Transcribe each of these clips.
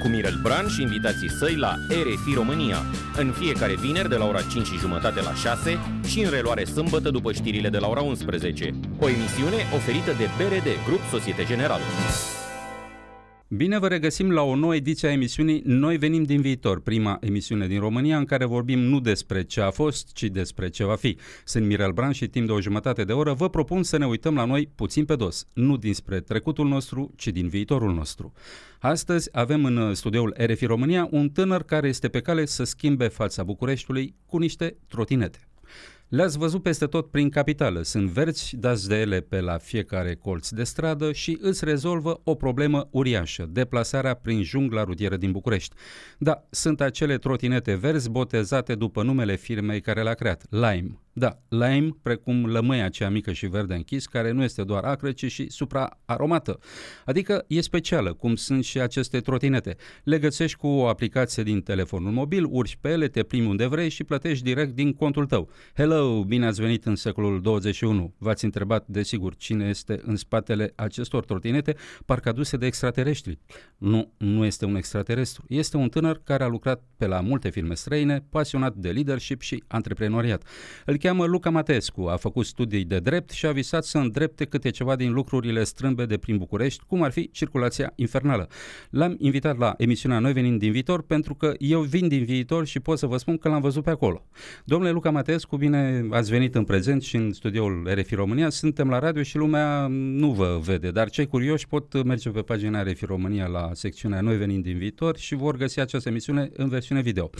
Cu Mirel Bran și invitații săi la RFI România, în fiecare vineri de la ora 5 și jumătate la 6 și în reluare sâmbătă după știrile de la ora 11. O emisiune oferită de BRD, Grup Societe Generală. Bine vă regăsim la o nouă ediție a emisiunii Noi venim din viitor, prima emisiune din România în care vorbim nu despre ce a fost, ci despre ce va fi. Sunt Mirel Bran și timp de o jumătate de oră vă propun să ne uităm la noi puțin pe dos, nu dinspre trecutul nostru, ci din viitorul nostru. Astăzi avem în studioul RFI România un tânăr care este pe cale să schimbe fața Bucureștiului cu niște trotinete. Le-ați văzut peste tot prin capitală. Sunt verzi, dați de ele pe la fiecare colț de stradă și îți rezolvă o problemă uriașă, deplasarea prin jungla rutieră din București. Da, sunt acele trotinete verzi botezate după numele firmei care le-a creat, Lime. Da, lime, precum lămâia cea mică și verde închis, care nu este doar acră, ci și supraaromată. Adică e specială, cum sunt și aceste trotinete. Le găsești cu o aplicație din telefonul mobil, urci pe ele, te primi unde vrei și plătești direct din contul tău. Hello, bine ați venit în secolul 21. V-ați întrebat, desigur, cine este în spatele acestor trotinete, parcă aduse de extraterestri. Nu, nu este un extraterestru. Este un tânăr care a lucrat pe la multe firme străine, pasionat de leadership și antreprenoriat. Îl cheamă Luca Matescu, a făcut studii de drept și a visat să îndrepte câte ceva din lucrurile strâmbe de prin București, cum ar fi circulația infernală. L-am invitat la emisiunea Noi venind din viitor pentru că eu vin din viitor și pot să vă spun că l-am văzut pe acolo. Domnule Luca Matescu, bine ați venit în prezent și în studioul RFI România. Suntem la radio și lumea nu vă vede, dar cei curioși pot merge pe pagina RFI România la secțiunea Noi venind din viitor și vor găsi această emisiune în versiune video.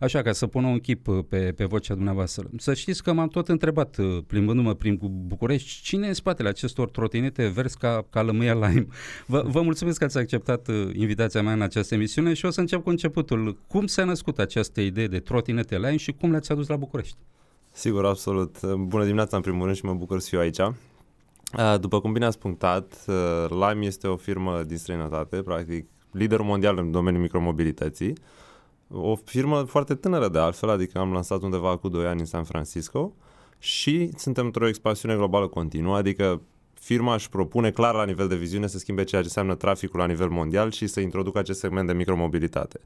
Așa, ca să pun un chip uh, pe, pe vocea dumneavoastră. Să știți că m-am tot întrebat, uh, plimbându-mă prin București, cine e în spatele acestor trotinete verzi ca, ca lămâia Lime? Vă, vă mulțumesc că ați acceptat uh, invitația mea în această emisiune și o să încep cu începutul. Cum s-a născut această idee de trotinete Lime și cum le-ați adus la București? Sigur, absolut. Bună dimineața, în primul rând, și mă bucur să fiu aici. După cum bine ați punctat, Lime este o firmă din străinătate, practic lider mondial în domeniul micromobilității o firmă foarte tânără de altfel, adică am lansat undeva cu 2 ani în San Francisco și suntem într-o expansiune globală continuă, adică firma își propune clar la nivel de viziune să schimbe ceea ce înseamnă traficul la nivel mondial și să introducă acest segment de micromobilitate.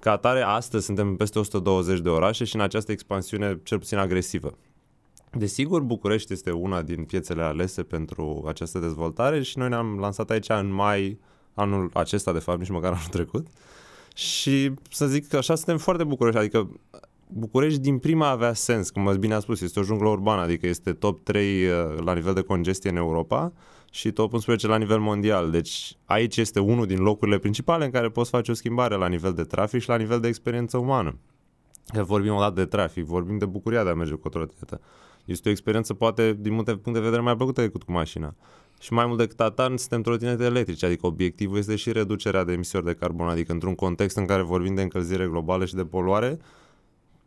Ca atare, astăzi suntem în peste 120 de orașe și în această expansiune cel puțin agresivă. Desigur, București este una din piețele alese pentru această dezvoltare și noi ne-am lansat aici în mai anul acesta, de fapt, nici măcar anul trecut. Uh, și să zic că așa suntem foarte bucuroși, adică București din prima avea sens, cum bine a spus, este o junglă urbană, adică este top 3 uh, la nivel de congestie în Europa și top 11 la nivel mondial. Deci aici este unul din locurile principale în care poți face o schimbare la nivel de trafic și la nivel de experiență umană. Că vorbim o dată de trafic, vorbim de bucuria de a merge cu o trotinetă. Este o experiență poate din multe puncte de vedere mai plăcută decât cu mașina. Și mai mult decât atât, suntem trotinete electrice, adică obiectivul este și reducerea de emisiuni de carbon, adică într-un context în care vorbim de încălzire globală și de poluare,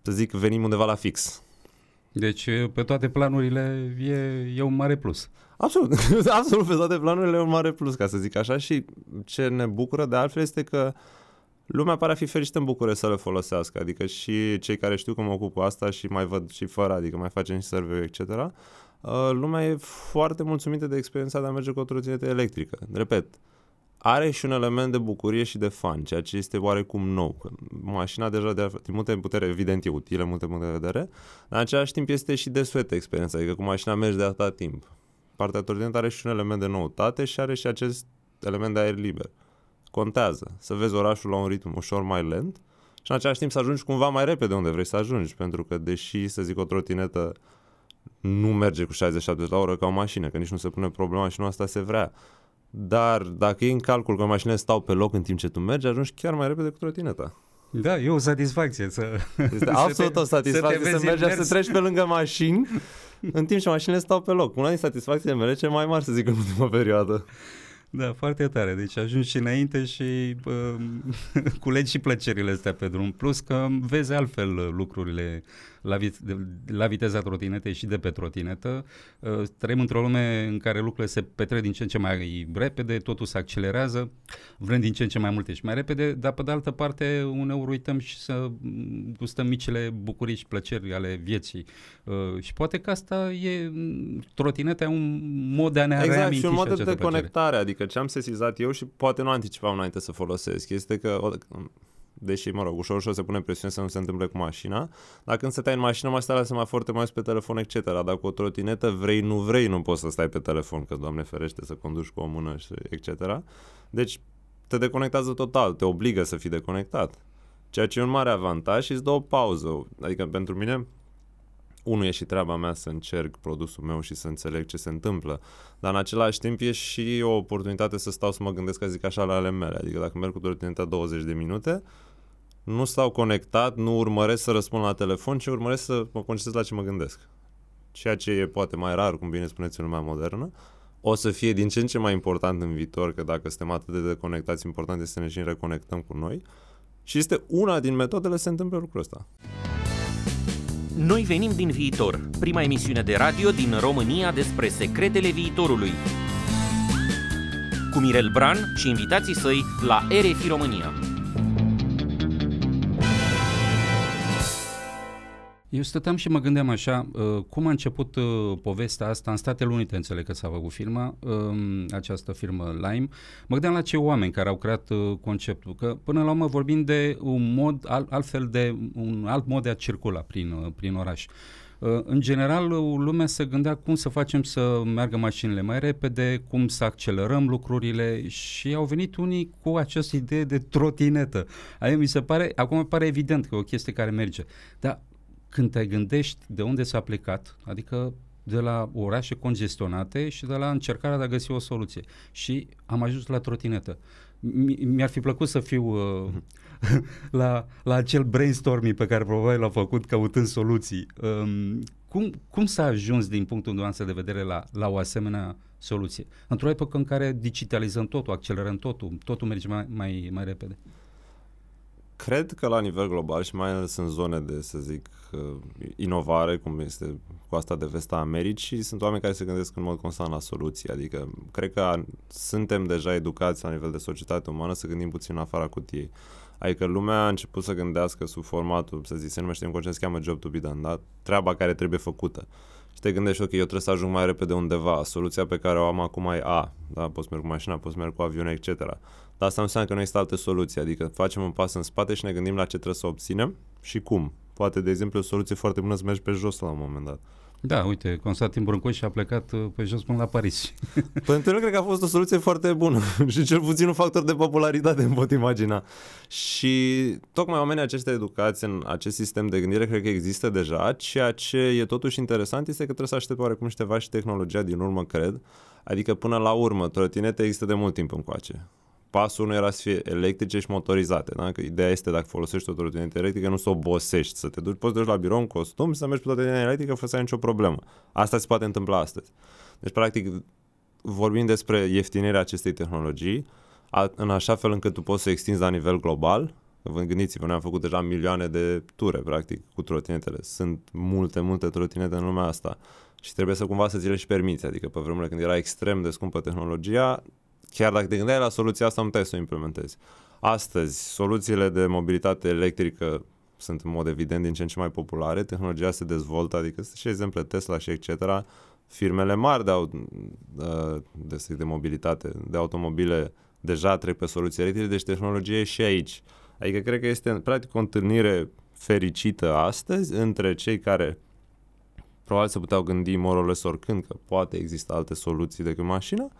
să zic, venim undeva la fix. Deci, pe toate planurile e, e un mare plus. Absolut, absolut, pe toate planurile e un mare plus, ca să zic așa, și ce ne bucură de altfel este că lumea pare a fi fericită în București să le folosească, adică și cei care știu că mă ocup cu asta și mai văd și fără, adică mai facem și survey etc., Uh, lumea e foarte mulțumită de experiența de a merge cu o trotinetă electrică. Repet, are și un element de bucurie și de fan, ceea ce este oarecum nou. Mașina deja de multe putere, evident, e utilă, multe puncte de vedere, dar în același timp este și de suetă experiența, adică cu mașina mergi de atâta timp. Partea trotinetă are și un element de noutate și are și acest element de aer liber. Contează să vezi orașul la un ritm ușor mai lent și în același timp să ajungi cumva mai repede unde vrei să ajungi, pentru că deși, să zic, o trotinetă nu merge cu 60 la oră ca o mașină, că nici nu se pune problema și nu asta se vrea. Dar dacă e în calcul că mașinile stau pe loc în timp ce tu mergi, ajungi chiar mai repede cu trotineta. Da, e o satisfacție să... Este absolut o satisfacție să, să mergi să treci pe lângă mașini în timp ce mașinile stau pe loc. Una din satisfacțiile mele ce mai mari, să zic, în ultima perioadă. Da, foarte tare. Deci ajungi și înainte și uh, culegi și plăcerile astea pe drum. Plus că vezi altfel lucrurile la, vit- la viteza trotinetei și de pe trotinetă. Uh, trăim într-o lume în care lucrurile se petrec din ce în ce mai repede, totul se accelerează, vrem din ce în ce mai multe și mai repede, dar pe de altă parte uneori uităm și să gustăm micile bucurii și plăceri ale vieții. Uh, și poate că asta e, trotineta e un mod de a ne exact, reaminti și un mod și de conectare, adică ce am sesizat eu și poate nu anticipam înainte să folosesc, este că deși, mă rog, ușor, ușor se pune presiune să nu se întâmple cu mașina, dar când stai în mașină, mai stai la semafor, te mai pe telefon, etc. Dar cu o trotinetă, vrei, nu vrei, nu poți să stai pe telefon, că, Doamne ferește, să conduci cu o mână, și etc. Deci, te deconectează total, te obligă să fii deconectat. Ceea ce e un mare avantaj și îți dă o pauză. Adică, pentru mine, unul e și treaba mea să încerc produsul meu și să înțeleg ce se întâmplă, dar în același timp e și o oportunitate să stau să mă gândesc, ca zic așa, la ale mele. Adică dacă merg cu trotineta 20 de minute, nu stau conectat, nu urmăresc să răspund la telefon, ci urmăresc să mă concentrez la ce mă gândesc. Ceea ce e poate mai rar, cum bine spuneți în lumea modernă, o să fie din ce în ce mai important în viitor, că dacă suntem atât de deconectați, important este să ne și reconectăm cu noi. Și este una din metodele să se întâmple lucrul ăsta. Noi venim din viitor, prima emisiune de radio din România despre secretele viitorului. Cu Mirel Bran și invitații săi la RFI România. Eu stăteam și mă gândeam așa, uh, cum a început uh, povestea asta în Statele Unite, înțeleg că s-a făcut firma, uh, această firmă Lime. Mă gândeam la ce oameni care au creat uh, conceptul, că până la urmă vorbim de un mod, al, altfel de, un alt mod de a circula prin, uh, prin oraș. Uh, în general, lumea se gândea cum să facem să meargă mașinile mai repede, cum să accelerăm lucrurile și au venit unii cu această idee de trotinetă. Aia mi se pare, acum mi pare evident că e o chestie care merge. Dar când te gândești de unde s-a plecat, adică de la orașe congestionate și de la încercarea de a găsi o soluție. Și am ajuns la trotinetă. Mi-ar fi plăcut să fiu uh, la, la acel brainstorming pe care probabil l-a făcut căutând soluții. Um, cum, cum s-a ajuns din punctul nostru de vedere la, la o asemenea soluție? Într-o epocă în care digitalizăm totul, accelerăm totul, totul merge mai, mai, mai repede. Cred că la nivel global și mai ales în zone de, să zic, uh, inovare, cum este coasta de vest a Americii, sunt oameni care se gândesc în mod constant la soluții. Adică, cred că suntem deja educați la nivel de societate umană să gândim puțin în afara cutiei. Adică lumea a început să gândească sub formatul, să zic, se numește în concert, se cheamă job to be done, da? treaba care trebuie făcută. Și te gândești, ok, eu trebuie să ajung mai repede undeva, soluția pe care o am acum e A, da? poți merg cu mașina, poți merg cu avion, etc. Dar asta înseamnă că nu există alte soluții, adică facem un pas în spate și ne gândim la ce trebuie să obținem și cum. Poate, de exemplu, o soluție foarte bună să mergi pe jos la un moment dat. Da, uite, Constantin Brâncoș a plecat uh, pe jos până la Paris. Pentru cred că a fost o soluție foarte bună și cel puțin un factor de popularitate, îmi pot imagina. Și tocmai oamenii aceste educații în acest sistem de gândire cred că există deja. Ceea ce e totuși interesant este că trebuie să aștept oarecum și ceva și tehnologia din urmă, cred. Adică până la urmă, trotinete există de mult timp încoace pasul nu era să fie electrice și motorizate. Da? Că ideea este dacă folosești o trotinetă electrică nu să obosești, să te duci, poți să duci la birou în costum și să mergi pe trotinetă electrică fără să ai nicio problemă. Asta se poate întâmpla astăzi. Deci, practic, vorbim despre ieftinirea acestei tehnologii, a, în așa fel încât tu poți să extinzi la nivel global. Vă gândiți-vă, noi am făcut deja milioane de ture, practic, cu trotinetele. Sunt multe, multe trotinete în lumea asta și trebuie să cumva să ți le și permiți. Adică pe vremurile când era extrem de scumpă tehnologia, chiar dacă te gândeai la soluția asta, nu trebuie să o implementezi. Astăzi, soluțiile de mobilitate electrică sunt în mod evident din ce în ce mai populare, tehnologia se dezvoltă, adică sunt și exemple Tesla și etc. Firmele mari de, de, de mobilitate, de automobile, deja trec pe soluții electrice, deci tehnologie e și aici. Adică cred că este practic o întâlnire fericită astăzi între cei care probabil se puteau gândi morales oricând că poate există alte soluții decât mașina,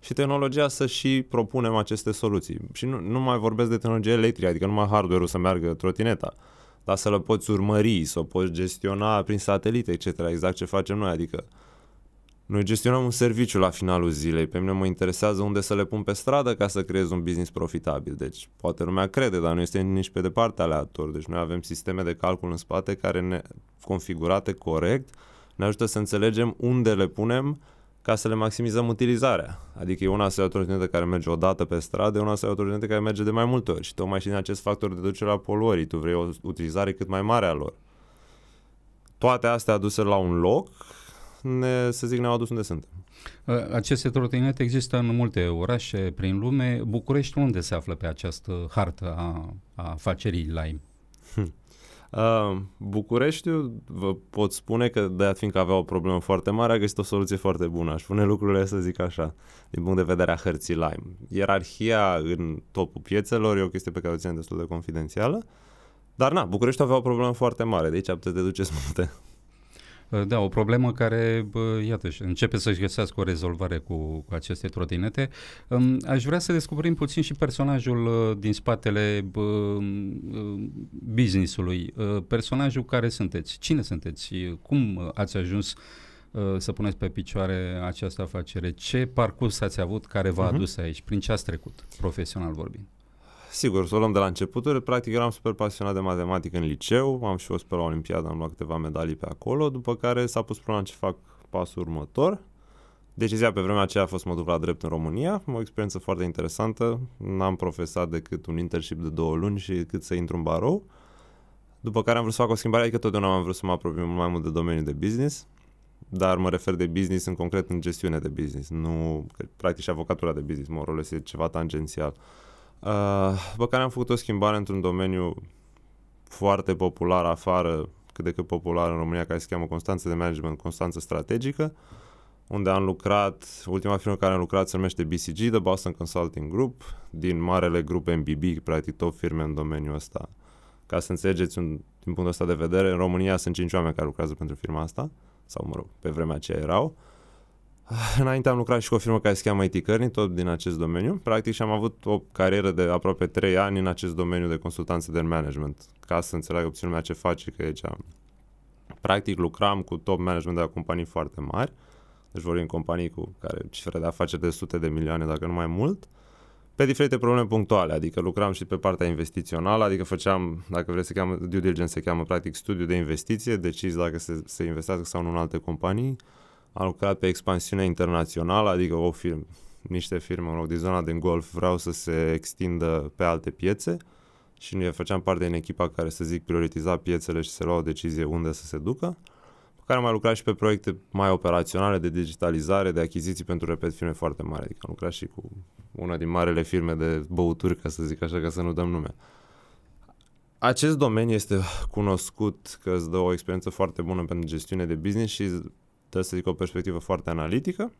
și tehnologia să și propunem aceste soluții. Și nu, nu mai vorbesc de tehnologie electrică, adică numai hardware-ul să meargă trotineta, dar să le poți urmări, să o poți gestiona prin satelite, etc. Exact ce facem noi, adică noi gestionăm un serviciu la finalul zilei. Pe mine mă interesează unde să le pun pe stradă ca să creez un business profitabil. Deci poate lumea crede, dar nu este nici pe departe aleator. Deci noi avem sisteme de calcul în spate care ne configurate corect, ne ajută să înțelegem unde le punem ca să le maximizăm utilizarea. Adică e una să ai o trotinetă care merge o dată pe stradă, e una să ai o trotinetă care merge de mai multe ori și tocmai și din acest factor de ducere a poluării, tu vrei o utilizare cât mai mare a lor. toate astea aduse la un loc, ne, să zic, ne-au adus unde suntem. Aceste trotinete există în multe orașe prin lume. București unde se află pe această hartă a, a afacerii Lime? Uh, Bucureștiul, vă pot spune că, dat fiindcă avea o problemă foarte mare, a găsit o soluție foarte bună. Aș pune lucrurile, să zic așa, din punct de vedere a hărții Lime. Ierarhia în topul piețelor e o chestie pe care o ținem destul de confidențială, dar na, Bucureștiul avea o problemă foarte mare, de aici puteți deduceți multe. Uh, da, o problemă care, bă, iată, începe să-și găsească o rezolvare cu, cu aceste trotinete. Um, aș vrea să descoperim puțin și personajul uh, din spatele bă, uh, business-ului. Personajul care sunteți? Cine sunteți? Cum ați ajuns să puneți pe picioare această afacere? Ce parcurs ați avut care v-a mhm. adus aici? Prin ce ați trecut, profesional vorbind? Sigur, să o luăm de la începuturi. Practic eram super pasionat de matematică în liceu, am și fost pe la Olimpiadă, am luat câteva medalii pe acolo, după care s-a pus problema ce fac pasul următor. Decizia pe vremea aceea a fost să mă duc la drept în România, o experiență foarte interesantă. N-am profesat decât un internship de două luni și cât să intru în barou. După care am vrut să fac o schimbare, adică totdeauna am vrut să mă apropii mai mult de domeniul de business, dar mă refer de business în concret în gestiune de business, nu, că, practic și avocatura de business, mă rog, este ceva tangențial. Uh, după care am făcut o schimbare într-un domeniu foarte popular afară, cât de cât popular în România, care se cheamă Constanță de Management, Constanță Strategică, unde am lucrat, ultima firmă care am lucrat se numește BCG, The Boston Consulting Group, din marele grup MBB, practic top firme în domeniul ăsta. Ca să înțelegeți un, din punctul ăsta de vedere, în România sunt cinci oameni care lucrează pentru firma asta, sau mă rog, pe vremea aceea erau. Uh, Înainte am lucrat și cu o firmă care se cheamă IT Kearney, tot din acest domeniu. Practic și am avut o carieră de aproape 3 ani în acest domeniu de consultanță de management, ca să înțeleagă puțin lumea ce face, că aici. Practic lucram cu top management de la companii foarte mari, deci vorbim companii cu care cifre de afaceri de sute de milioane, dacă nu mai mult, pe diferite probleme punctuale, adică lucram și pe partea investițională, adică făceam, dacă vreți să cheamă, due diligence se cheamă practic studiu de investiție, decizi dacă se, se investească sau nu în alte companii, am lucrat pe expansiune internațională, adică o firmă, niște firme, mă rog, din zona din golf vreau să se extindă pe alte piețe și noi făceam parte din echipa care, să zic, prioritiza piețele și se lua o decizie unde să se ducă, pe care am mai lucrat și pe proiecte mai operaționale de digitalizare, de achiziții pentru, repet, firme foarte mari. Adică am lucrat și cu una din marele firme de băuturi, ca să zic așa, ca să nu dăm nume. Acest domeniu este cunoscut că îți dă o experiență foarte bună pentru gestiune de business și trebuie să zic o perspectivă foarte analitică.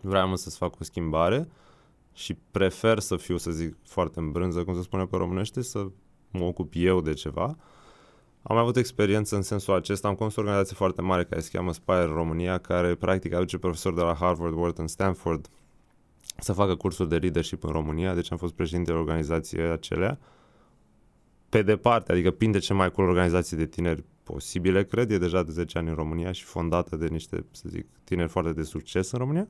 Vreau să fac o schimbare și prefer să fiu, să zic, foarte în brânză, cum se spune pe românește, să mă ocup eu de ceva. Am avut experiență în sensul acesta, am condus o organizație foarte mare care se cheamă Spire România, care practic aduce profesori de la Harvard, Wharton, Stanford să facă cursuri de leadership în România, deci am fost președintele organizației acelea. Pe departe, adică printre ce mai cool organizații de tineri posibile, cred, e deja de 10 ani în România și fondată de niște, să zic, tineri foarte de succes în România.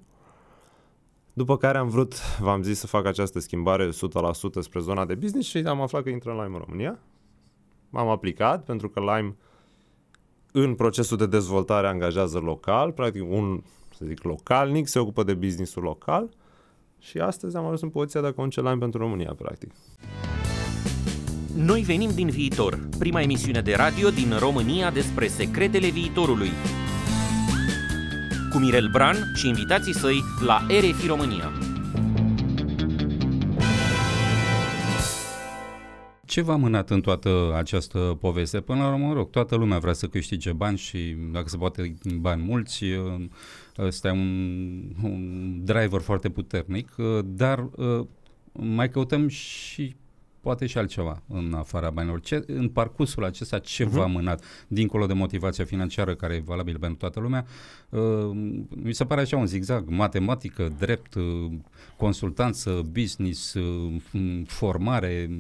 După care am vrut, v-am zis, să fac această schimbare 100% spre zona de business și am aflat că intră în Lime în România. M-am aplicat pentru că Lime în procesul de dezvoltare angajează local, practic un, să zic, localnic, se ocupă de businessul local și astăzi am ajuns în poziția de a conduce Lime pentru România, practic. Noi venim din viitor, prima emisiune de radio din România despre secretele viitorului. Cu Mirel Bran și invitații săi la RFI România. Ce v-a mânat în toată această poveste? Până la urmă, mă rog, toată lumea vrea să câștige bani și dacă se poate bani mulți, ăsta e un, un driver foarte puternic, dar mai căutăm și poate și altceva în afara banilor. Ce, în parcursul acesta ce uh-huh. v-a mânat, dincolo de motivația financiară care e valabilă pentru toată lumea, uh, mi se pare așa un zigzag, matematică, drept, uh, consultanță, business, uh, formare.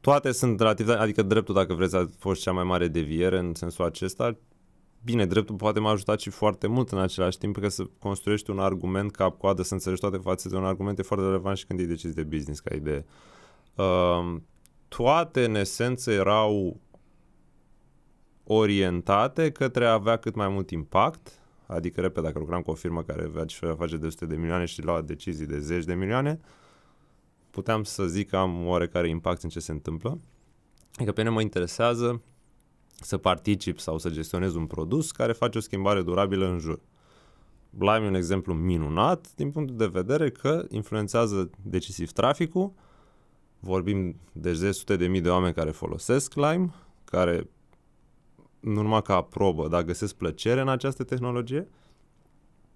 Toate sunt relativ, adică dreptul, dacă vreți, a fost cea mai mare deviere în sensul acesta. Bine, dreptul poate m-a ajutat și foarte mult în același timp, că să construiești un argument cap-coadă, să înțelegi toate fațe de un argument e foarte relevant și când e decizi de business ca idee. Uh, toate în esență erau orientate către a avea cât mai mult impact, adică, repede, dacă lucram cu o firmă care avea cifre de afaceri de 100 de milioane și lua decizii de 10 de milioane, puteam să zic că am oarecare impact în ce se întâmplă. Adică pe mine mă interesează să particip sau să gestionez un produs care face o schimbare durabilă în jur. Lime e un exemplu minunat din punctul de vedere că influențează decisiv traficul, vorbim de zeci sute de mii de oameni care folosesc Lime, care nu numai ca probă, dar găsesc plăcere în această tehnologie.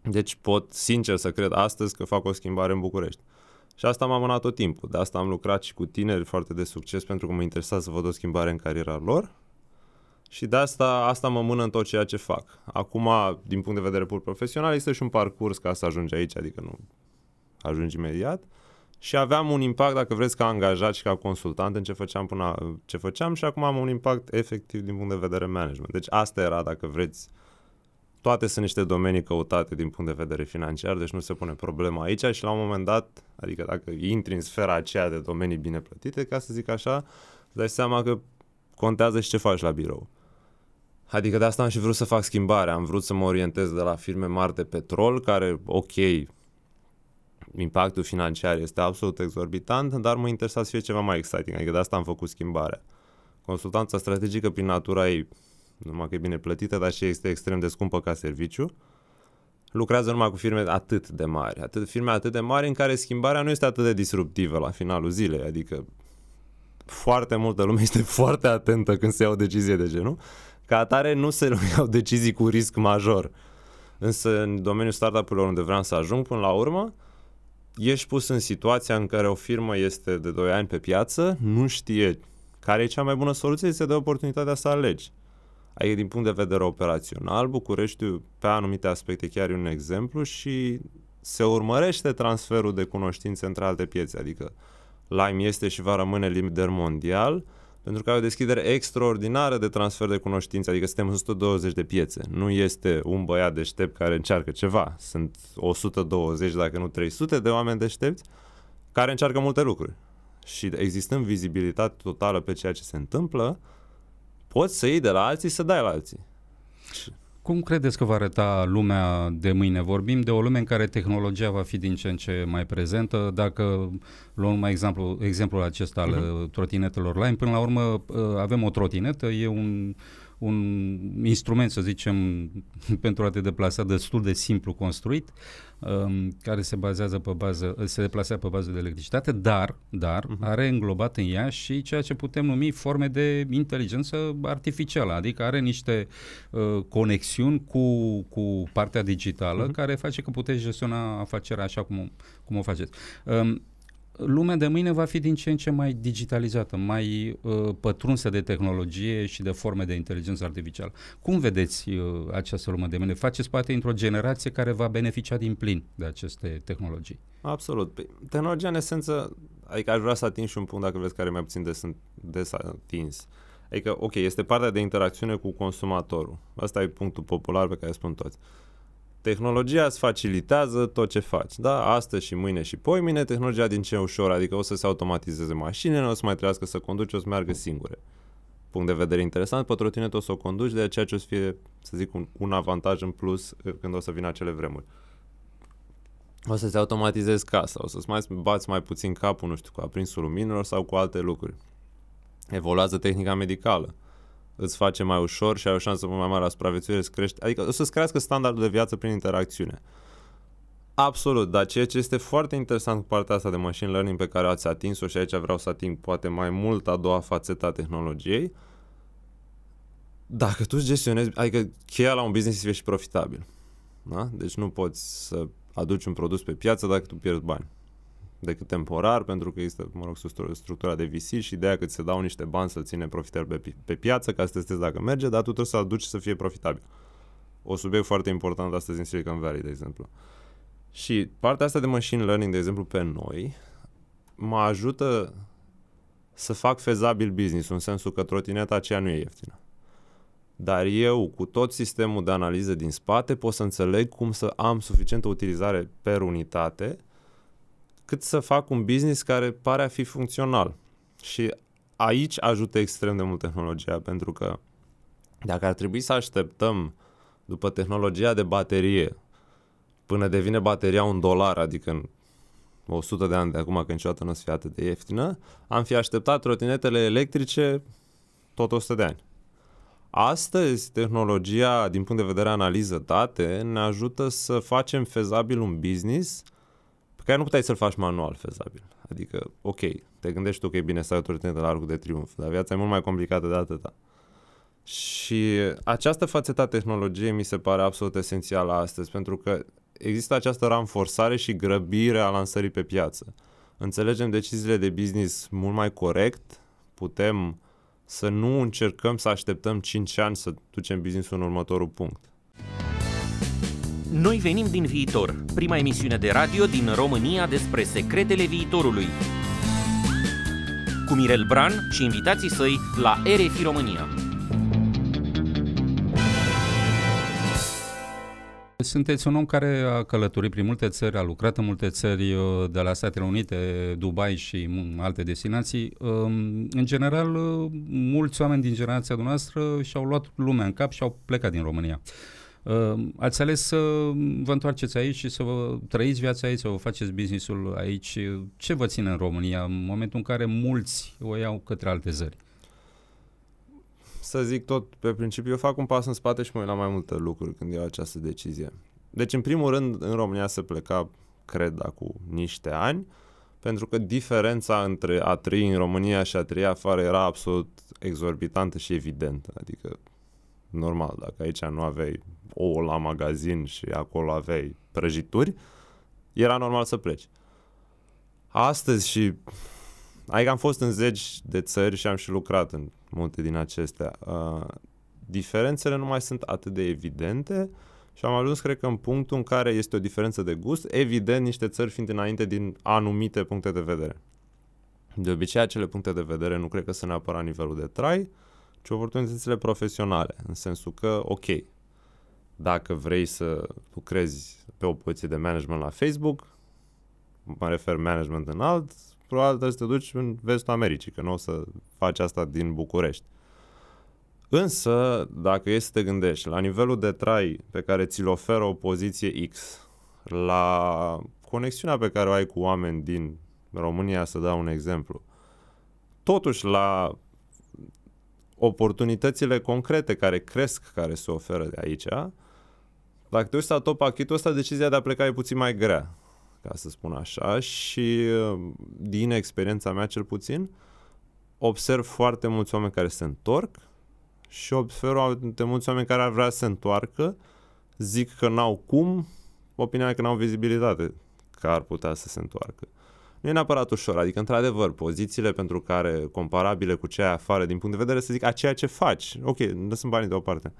Deci pot sincer să cred astăzi că fac o schimbare în București. Și asta m-am amânat tot timpul. De asta am lucrat și cu tineri foarte de succes pentru că mă interesa să văd o schimbare în cariera lor. Și de asta, asta mă mână în tot ceea ce fac. Acum, din punct de vedere pur profesional, este și un parcurs ca să ajungi aici, adică nu ajungi imediat. Și aveam un impact, dacă vreți, ca angajat și ca consultant în ce făceam până ce făceam și acum am un impact efectiv din punct de vedere management. Deci asta era, dacă vreți, toate sunt niște domenii căutate din punct de vedere financiar, deci nu se pune problema aici și la un moment dat, adică dacă intri în sfera aceea de domenii bine plătite, ca să zic așa, îți dai seama că contează și ce faci la birou. Adică de asta am și vrut să fac schimbare, am vrut să mă orientez de la firme mari de petrol, care, ok, impactul financiar este absolut exorbitant, dar mă interesa să fie ceva mai exciting, adică de asta am făcut schimbarea. Consultanța strategică prin natura ei, numai că e bine plătită, dar și este extrem de scumpă ca serviciu, lucrează numai cu firme atât de mari, atât, firme atât de mari în care schimbarea nu este atât de disruptivă la finalul zilei, adică foarte multă lume este foarte atentă când se ia o decizie de genul, ca atare nu se iau decizii cu risc major. Însă în domeniul startup-urilor unde vreau să ajung până la urmă, ești pus în situația în care o firmă este de 2 ani pe piață, nu știe care e cea mai bună soluție, se dă oportunitatea să alegi. Adică din punct de vedere operațional, Bucureștiul pe anumite aspecte chiar e un exemplu și se urmărește transferul de cunoștințe între alte piețe, adică Lime este și va rămâne lider mondial, pentru că ai o deschidere extraordinară de transfer de cunoștințe, adică suntem în 120 de piețe. Nu este un băiat deștept care încearcă ceva. Sunt 120, dacă nu 300 de oameni deștepți care încearcă multe lucruri. Și existând vizibilitate totală pe ceea ce se întâmplă, poți să iei de la alții să dai la alții. Cum credeți că va arăta lumea de mâine? Vorbim de o lume în care tehnologia va fi din ce în ce mai prezentă. Dacă luăm mai exemplu, exemplul acesta al uh-huh. trotinetelor line, până la urmă uh, avem o trotinetă, e un un instrument, să zicem, pentru a te deplasa destul de simplu construit, um, care se bazează pe bază, se deplasează pe bază de electricitate, dar, dar uh-huh. are înglobat în ea și ceea ce putem numi forme de inteligență artificială, adică are niște uh, conexiuni cu, cu partea digitală uh-huh. care face că puteți gestiona afacerea așa cum, cum o faceți. Um, lumea de mâine va fi din ce în ce mai digitalizată, mai uh, pătrunsă de tehnologie și de forme de inteligență artificială. Cum vedeți uh, această lume de mâine? Faceți parte într-o generație care va beneficia din plin de aceste tehnologii. Absolut. Păi, tehnologia, în esență, adică aș vrea să ating și un punct, dacă vreți, care mai puțin des, des atins. Adică, ok, este partea de interacțiune cu consumatorul. Asta e punctul popular pe care spun toți. Tehnologia îți facilitează tot ce faci, da? Astăzi și mâine și mine tehnologia din ce ușor, adică o să se automatizeze mașinile, nu o să mai trebuiască să conduci, o să meargă singure. Punct de vedere interesant, pe trotinet o să o conduci, de aceea ce o să fie, să zic, un, un avantaj în plus când o să vină acele vremuri. O să-ți automatizezi casa, o să-ți mai bați mai puțin capul, nu știu, cu aprinsul luminilor sau cu alte lucruri. Evoluează tehnica medicală îți face mai ușor și ai o șansă mai mare la supraviețuire, să crești, adică o să-ți crească standardul de viață prin interacțiune. Absolut, dar ceea ce este foarte interesant cu partea asta de machine learning pe care ați atins-o și aici vreau să ating poate mai mult a doua fațetă a tehnologiei, dacă tu îți gestionezi, adică cheia la un business este și profitabil. Da? Deci nu poți să aduci un produs pe piață dacă tu pierzi bani decât temporar, pentru că este, mă rog, structura de VC și ideea că ți se dau niște bani să-l ține profitar pe, pe piață ca să testezi dacă merge, dar tu trebuie să-l aduci să fie profitabil. O subiect foarte important astăzi în Silicon Valley, de exemplu. Și partea asta de machine learning, de exemplu, pe noi, mă ajută să fac fezabil business, în sensul că trotineta aceea nu e ieftină. Dar eu, cu tot sistemul de analiză din spate, pot să înțeleg cum să am suficientă utilizare per unitate cât să fac un business care pare a fi funcțional. Și aici ajută extrem de mult tehnologia, pentru că dacă ar trebui să așteptăm după tehnologia de baterie până devine bateria un dolar, adică în 100 de ani de acum, că niciodată nu o să fie atât de ieftină, am fi așteptat trotinetele electrice tot 100 de ani. Astăzi, tehnologia, din punct de vedere analiză date, ne ajută să facem fezabil un business pe care nu puteai să-l faci manual fezabil. Adică, ok, te gândești tu că e bine să ai autoritate la arcul de triumf, dar viața e mult mai complicată de atâta. Și această fațetă a tehnologiei mi se pare absolut esențială astăzi, pentru că există această ranforsare și grăbire a lansării pe piață. Înțelegem deciziile de business mult mai corect, putem să nu încercăm să așteptăm 5 ani să ducem business în următorul punct. Noi venim din viitor, prima emisiune de radio din România despre secretele viitorului. Cu Mirel Bran și invitații săi la RFI România. Sunteți un om care a călătorit prin multe țări, a lucrat în multe țări uh, de la Statele Unite, Dubai și alte destinații. Um, în general, uh, mulți oameni din generația noastră și-au luat lumea în cap și au plecat din România. Um, ați ales să vă întoarceți aici și să vă trăiți viața aici, să vă faceți businessul aici. Ce vă ține în România în momentul în care mulți o iau către alte țări? să zic tot pe principiu, eu fac un pas în spate și mă uit la mai multe lucruri când iau această decizie. Deci, în primul rând, în România se pleca, cred, acum niște ani, pentru că diferența între a trăi în România și a trăi afară era absolut exorbitantă și evidentă. Adică, normal, dacă aici nu aveai ouă la magazin și acolo aveai prăjituri, era normal să pleci. Astăzi și Adică am fost în zeci de țări și am și lucrat în multe din acestea. Uh, diferențele nu mai sunt atât de evidente și am ajuns, cred că, în punctul în care este o diferență de gust, evident, niște țări fiind înainte din anumite puncte de vedere. De obicei, acele puncte de vedere nu cred că sunt neapărat nivelul de trai, ci oportunitățile profesionale, în sensul că, ok, dacă vrei să lucrezi pe o poziție de management la Facebook, mă refer management înalt, probabil trebuie să te duci în vestul Americii, că nu o să faci asta din București. Însă, dacă e să te gândești la nivelul de trai pe care ți-l oferă o poziție X, la conexiunea pe care o ai cu oameni din România, să dau un exemplu, totuși la oportunitățile concrete care cresc, care se oferă de aici, dacă te uiți la tot pachetul ăsta, decizia de a pleca e puțin mai grea ca să spun așa, și din experiența mea cel puțin, observ foarte mulți oameni care se întorc și observ foarte mulți oameni care ar vrea să se întoarcă, zic că n-au cum, opinia că n-au vizibilitate că ar putea să se întoarcă. Nu e neapărat ușor, adică într-adevăr, pozițiile pentru care, comparabile cu cea afară, din punct de vedere, să zic, a ceea ce faci, ok, nu sunt banii deoparte,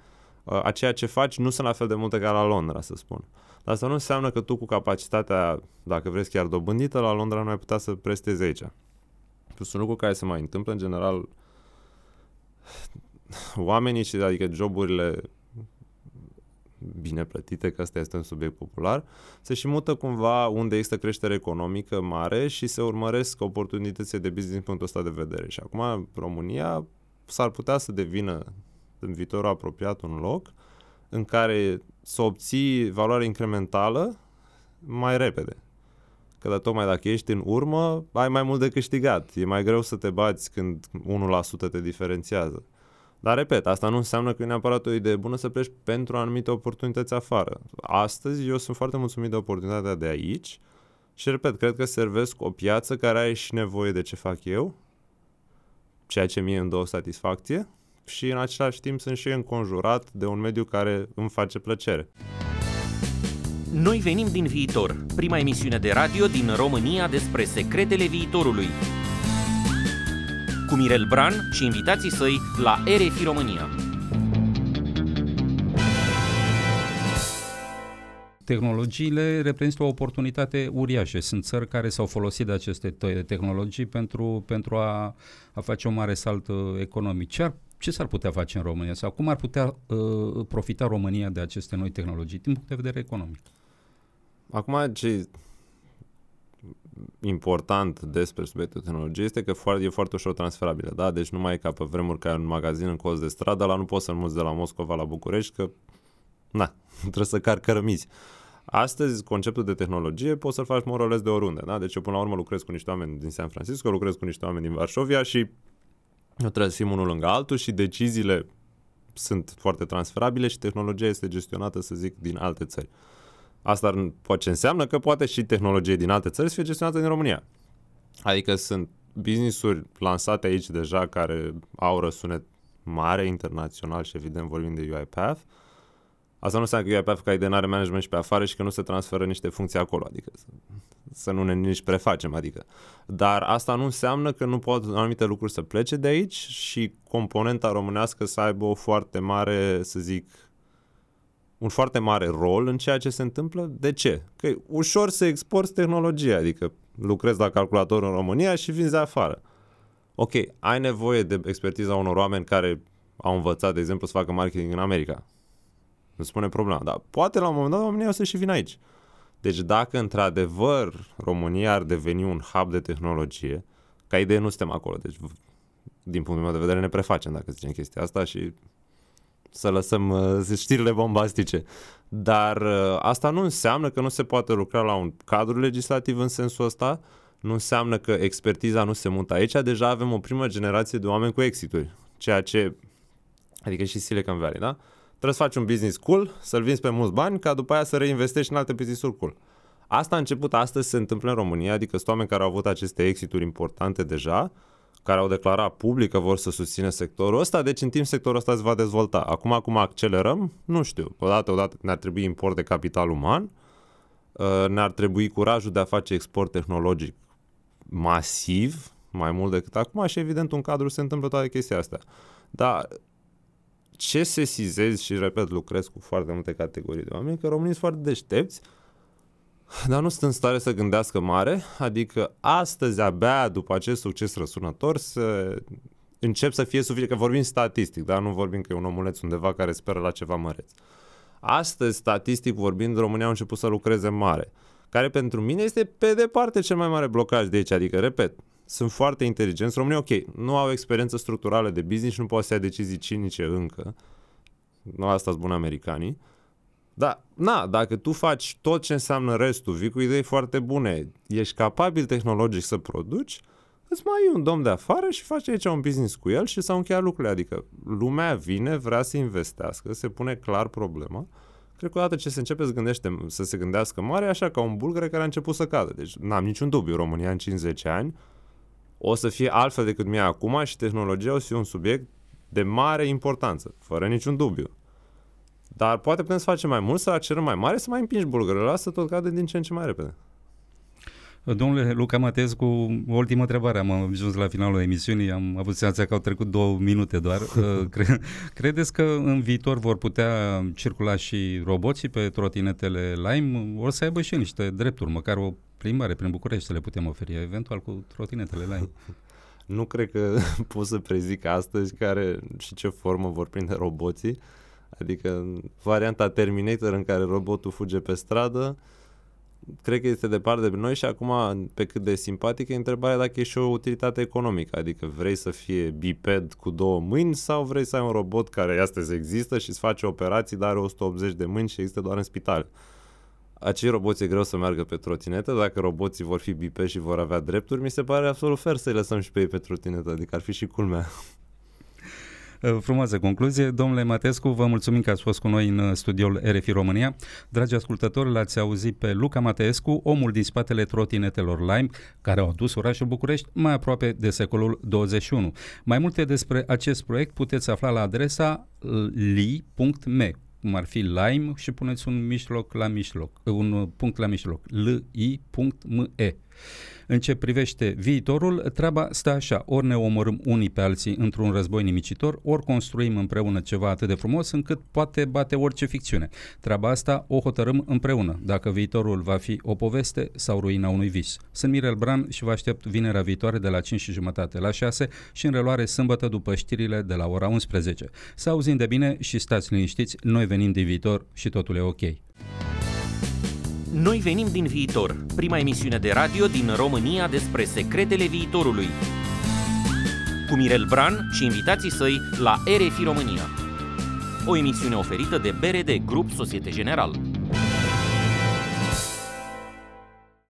a ceea ce faci nu sunt la fel de multe ca la Londra, să spun. Dar asta nu înseamnă că tu cu capacitatea, dacă vreți chiar dobândită, la Londra nu ai putea să prestezi aici. Sunt lucruri care se mai întâmplă, în general, oamenii, și adică joburile bine plătite, că asta este un subiect popular, se și mută cumva unde există creștere economică mare și se urmăresc oportunități de business din punctul ăsta de vedere. Și acum România s-ar putea să devină în viitorul apropiat un loc în care să obții valoare incrementală mai repede. Că de tocmai dacă ești în urmă, ai mai mult de câștigat. E mai greu să te bați când 1% te diferențiază. Dar, repet, asta nu înseamnă că e neapărat o idee bună să pleci pentru anumite oportunități afară. Astăzi eu sunt foarte mulțumit de oportunitatea de aici și, repet, cred că servesc o piață care are și nevoie de ce fac eu, ceea ce mie îmi dă o satisfacție și în același timp sunt și înconjurat de un mediu care îmi face plăcere. Noi venim din viitor, prima emisiune de radio din România despre secretele viitorului. Cu Mirel Bran și invitații săi la RFI România. tehnologiile reprezintă o oportunitate uriașă. Sunt țări care s-au folosit de aceste tehnologii pentru, pentru a, a face un mare salt uh, economic. Ce ar ce s-ar putea face în România sau cum ar putea uh, profita România de aceste noi tehnologii din punct de vedere economic? Acum, ce important despre subiectul tehnologiei este că foarte, e foarte ușor transferabilă, da? Deci nu mai e ca pe vremuri ca un magazin în colț de stradă, la nu poți să-l muți de la Moscova la București, că na, trebuie să car cărămizi. Astăzi, conceptul de tehnologie poți să-l faci morales de oriunde, da? Deci eu până la urmă lucrez cu niște oameni din San Francisco, lucrez cu niște oameni din Varșovia și nu trebuie să fim unul lângă altul și deciziile sunt foarte transferabile și tehnologia este gestionată, să zic, din alte țări. Asta poate ce înseamnă că poate și tehnologie din alte țări să fie gestionată din România. Adică sunt business-uri lansate aici deja care au răsunet mare internațional și evident vorbim de UiPath. Asta nu înseamnă că UiPath ca idee are management și pe afară și că nu se transferă niște funcții acolo, adică să, să nu ne nici prefacem, adică. Dar asta nu înseamnă că nu pot anumite lucruri să plece de aici și componenta românească să aibă o foarte mare, să zic, un foarte mare rol în ceea ce se întâmplă. De ce? Că e ușor să exporți tehnologia, adică lucrezi la calculator în România și vinzi afară. Ok, ai nevoie de expertiza unor oameni care au învățat, de exemplu, să facă marketing în America. Nu spune problema, dar poate la un moment dat România o să și vină aici. Deci dacă într-adevăr România ar deveni un hub de tehnologie, ca idee nu suntem acolo, deci din punctul meu de vedere ne prefacem dacă zicem chestia asta și să lăsăm uh, știrile bombastice. Dar uh, asta nu înseamnă că nu se poate lucra la un cadru legislativ în sensul ăsta, nu înseamnă că expertiza nu se mută aici, deja avem o primă generație de oameni cu exituri, ceea ce, adică și Silicon Valley, da? Trebuie să faci un business cool, să-l vinzi pe mulți bani, ca după aia să reinvestești în alte business-uri cool. Asta a început astăzi, se întâmplă în România, adică sunt oameni care au avut aceste exituri importante deja, care au declarat public că vor să susțină sectorul ăsta, deci în timp sectorul ăsta se va dezvolta. Acum, acum accelerăm, nu știu, odată, odată ne-ar trebui import de capital uman, uh, ne-ar trebui curajul de a face export tehnologic masiv, mai mult decât acum și evident un cadru se întâmplă toate chestia astea. Dar ce se sizez și repet, lucrez cu foarte multe categorii de oameni, că românii sunt foarte deștepți, dar nu sunt în stare să gândească mare, adică astăzi abia după acest succes răsunător să încep să fie suficient, că vorbim statistic, dar nu vorbim că e un omuleț undeva care speră la ceva măreț. Astăzi, statistic vorbind, România a început să lucreze mare, care pentru mine este pe departe cel mai mare blocaj de aici, adică, repet, sunt foarte inteligenți. România, ok, nu au experiență structurală de business și nu pot să ia decizii cinice încă. Nu asta sunt bun americanii. Da, na, dacă tu faci tot ce înseamnă restul, vii cu idei foarte bune, ești capabil tehnologic să produci, îți mai iei un domn de afară și faci aici un business cu el și s-au încheiat lucrurile. Adică lumea vine, vrea să investească, se pune clar problema. Cred că odată ce se începe să, gândește, să se gândească mare, așa ca un bulgăre care a început să cadă. Deci n-am niciun dubiu, România în 50 ani o să fie altfel decât mie acum și tehnologia o să fie un subiect de mare importanță, fără niciun dubiu. Dar poate putem să facem mai mult, să cerem mai mare, să mai împingi bulgărul ăla să tot cade din ce în ce mai repede. Domnule Luca Matescu, o ultimă întrebare. Am ajuns la finalul emisiunii, am avut senzația că au trecut două minute doar. Uh, credeți că în viitor vor putea circula și roboții pe trotinetele Lime? O să aibă și niște drepturi, măcar o plimbare prin București să le putem oferi, eventual cu trotinetele Lime. nu cred că pot să prezic astăzi care și ce formă vor prinde roboții. Adică varianta Terminator în care robotul fuge pe stradă, cred că este departe de noi și acum, pe cât de simpatică, întrebarea dacă e și o utilitate economică, adică vrei să fie biped cu două mâini sau vrei să ai un robot care astăzi există și îți face operații, dar are 180 de mâini și există doar în spital. Acei roboți e greu să meargă pe trotinetă, dacă roboții vor fi biped și vor avea drepturi, mi se pare absolut fer să-i lăsăm și pe ei pe trotinetă, adică ar fi și culmea. Uh, frumoasă concluzie. Domnule Matescu, vă mulțumim că ați fost cu noi în uh, studioul RFI România. Dragi ascultători, l-ați auzit pe Luca Matescu, omul din spatele trotinetelor Lime, care au adus orașul București mai aproape de secolul 21. Mai multe despre acest proiect puteți afla la adresa li.me cum ar fi Lime și puneți un mijloc la mijloc, un punct la mijloc, li.me. În ce privește viitorul, treaba stă așa, ori ne omorâm unii pe alții într-un război nimicitor, ori construim împreună ceva atât de frumos încât poate bate orice ficțiune. Treaba asta o hotărâm împreună, dacă viitorul va fi o poveste sau ruina unui vis. Sunt Mirel Bran și vă aștept vinerea viitoare de la 5 și jumătate la 6 și în reluare sâmbătă după știrile de la ora 11. Să auzim de bine și stați liniștiți, noi venim din viitor și totul e ok. Noi venim din viitor, prima emisiune de radio din România despre secretele viitorului. Cu Mirel Bran și invitații săi la RFI România. O emisiune oferită de BRD Grup Societe General.